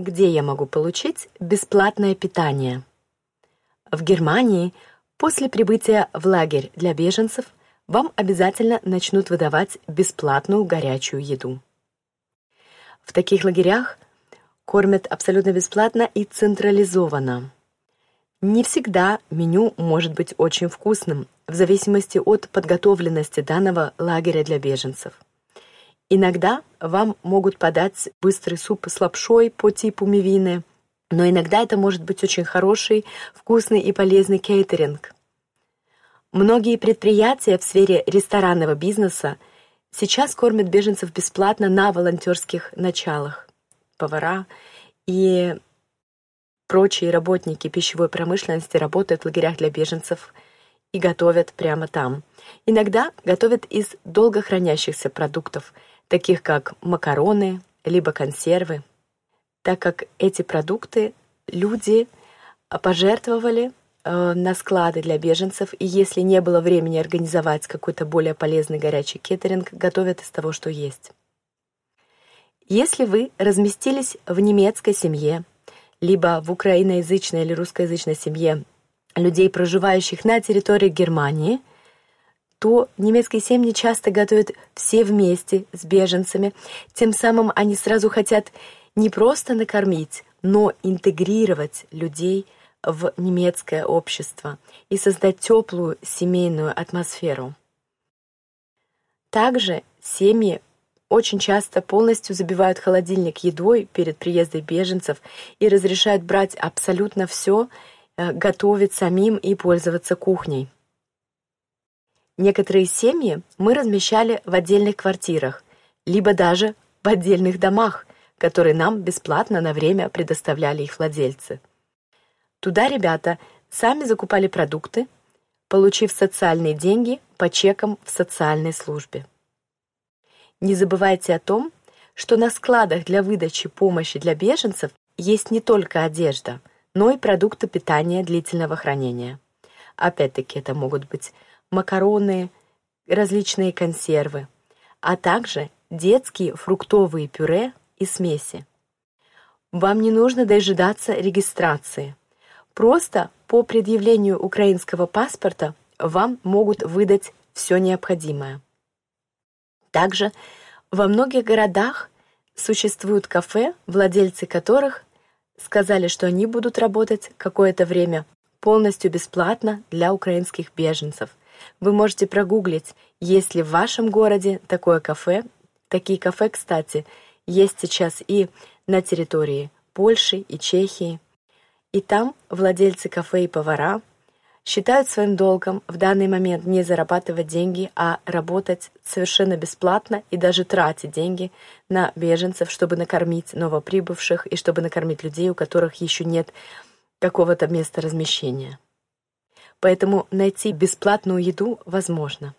где я могу получить бесплатное питание. В Германии после прибытия в лагерь для беженцев вам обязательно начнут выдавать бесплатную горячую еду. В таких лагерях кормят абсолютно бесплатно и централизованно. Не всегда меню может быть очень вкусным, в зависимости от подготовленности данного лагеря для беженцев. Иногда вам могут подать быстрый суп с лапшой по типу мивины, но иногда это может быть очень хороший, вкусный и полезный кейтеринг. Многие предприятия в сфере ресторанного бизнеса сейчас кормят беженцев бесплатно на волонтерских началах. Повара и прочие работники пищевой промышленности работают в лагерях для беженцев и готовят прямо там. Иногда готовят из долго хранящихся продуктов – таких как макароны, либо консервы, так как эти продукты люди пожертвовали э, на склады для беженцев, и если не было времени организовать какой-то более полезный горячий кеттеринг, готовят из того, что есть. Если вы разместились в немецкой семье, либо в украиноязычной или русскоязычной семье людей, проживающих на территории Германии – то немецкие семьи часто готовят все вместе с беженцами. Тем самым они сразу хотят не просто накормить, но интегрировать людей в немецкое общество и создать теплую семейную атмосферу. Также семьи очень часто полностью забивают холодильник едой перед приездом беженцев и разрешают брать абсолютно все, э, готовить самим и пользоваться кухней. Некоторые семьи мы размещали в отдельных квартирах, либо даже в отдельных домах, которые нам бесплатно на время предоставляли их владельцы. Туда ребята сами закупали продукты, получив социальные деньги по чекам в социальной службе. Не забывайте о том, что на складах для выдачи помощи для беженцев есть не только одежда, но и продукты питания длительного хранения. Опять-таки это могут быть макароны, различные консервы, а также детские фруктовые пюре и смеси. Вам не нужно дожидаться регистрации. Просто по предъявлению украинского паспорта вам могут выдать все необходимое. Также во многих городах существуют кафе, владельцы которых сказали, что они будут работать какое-то время полностью бесплатно для украинских беженцев. Вы можете прогуглить, есть ли в вашем городе такое кафе. Такие кафе, кстати, есть сейчас и на территории Польши и Чехии. И там владельцы кафе и повара считают своим долгом в данный момент не зарабатывать деньги, а работать совершенно бесплатно и даже тратить деньги на беженцев, чтобы накормить новоприбывших и чтобы накормить людей, у которых еще нет какого-то места размещения поэтому найти бесплатную еду возможно.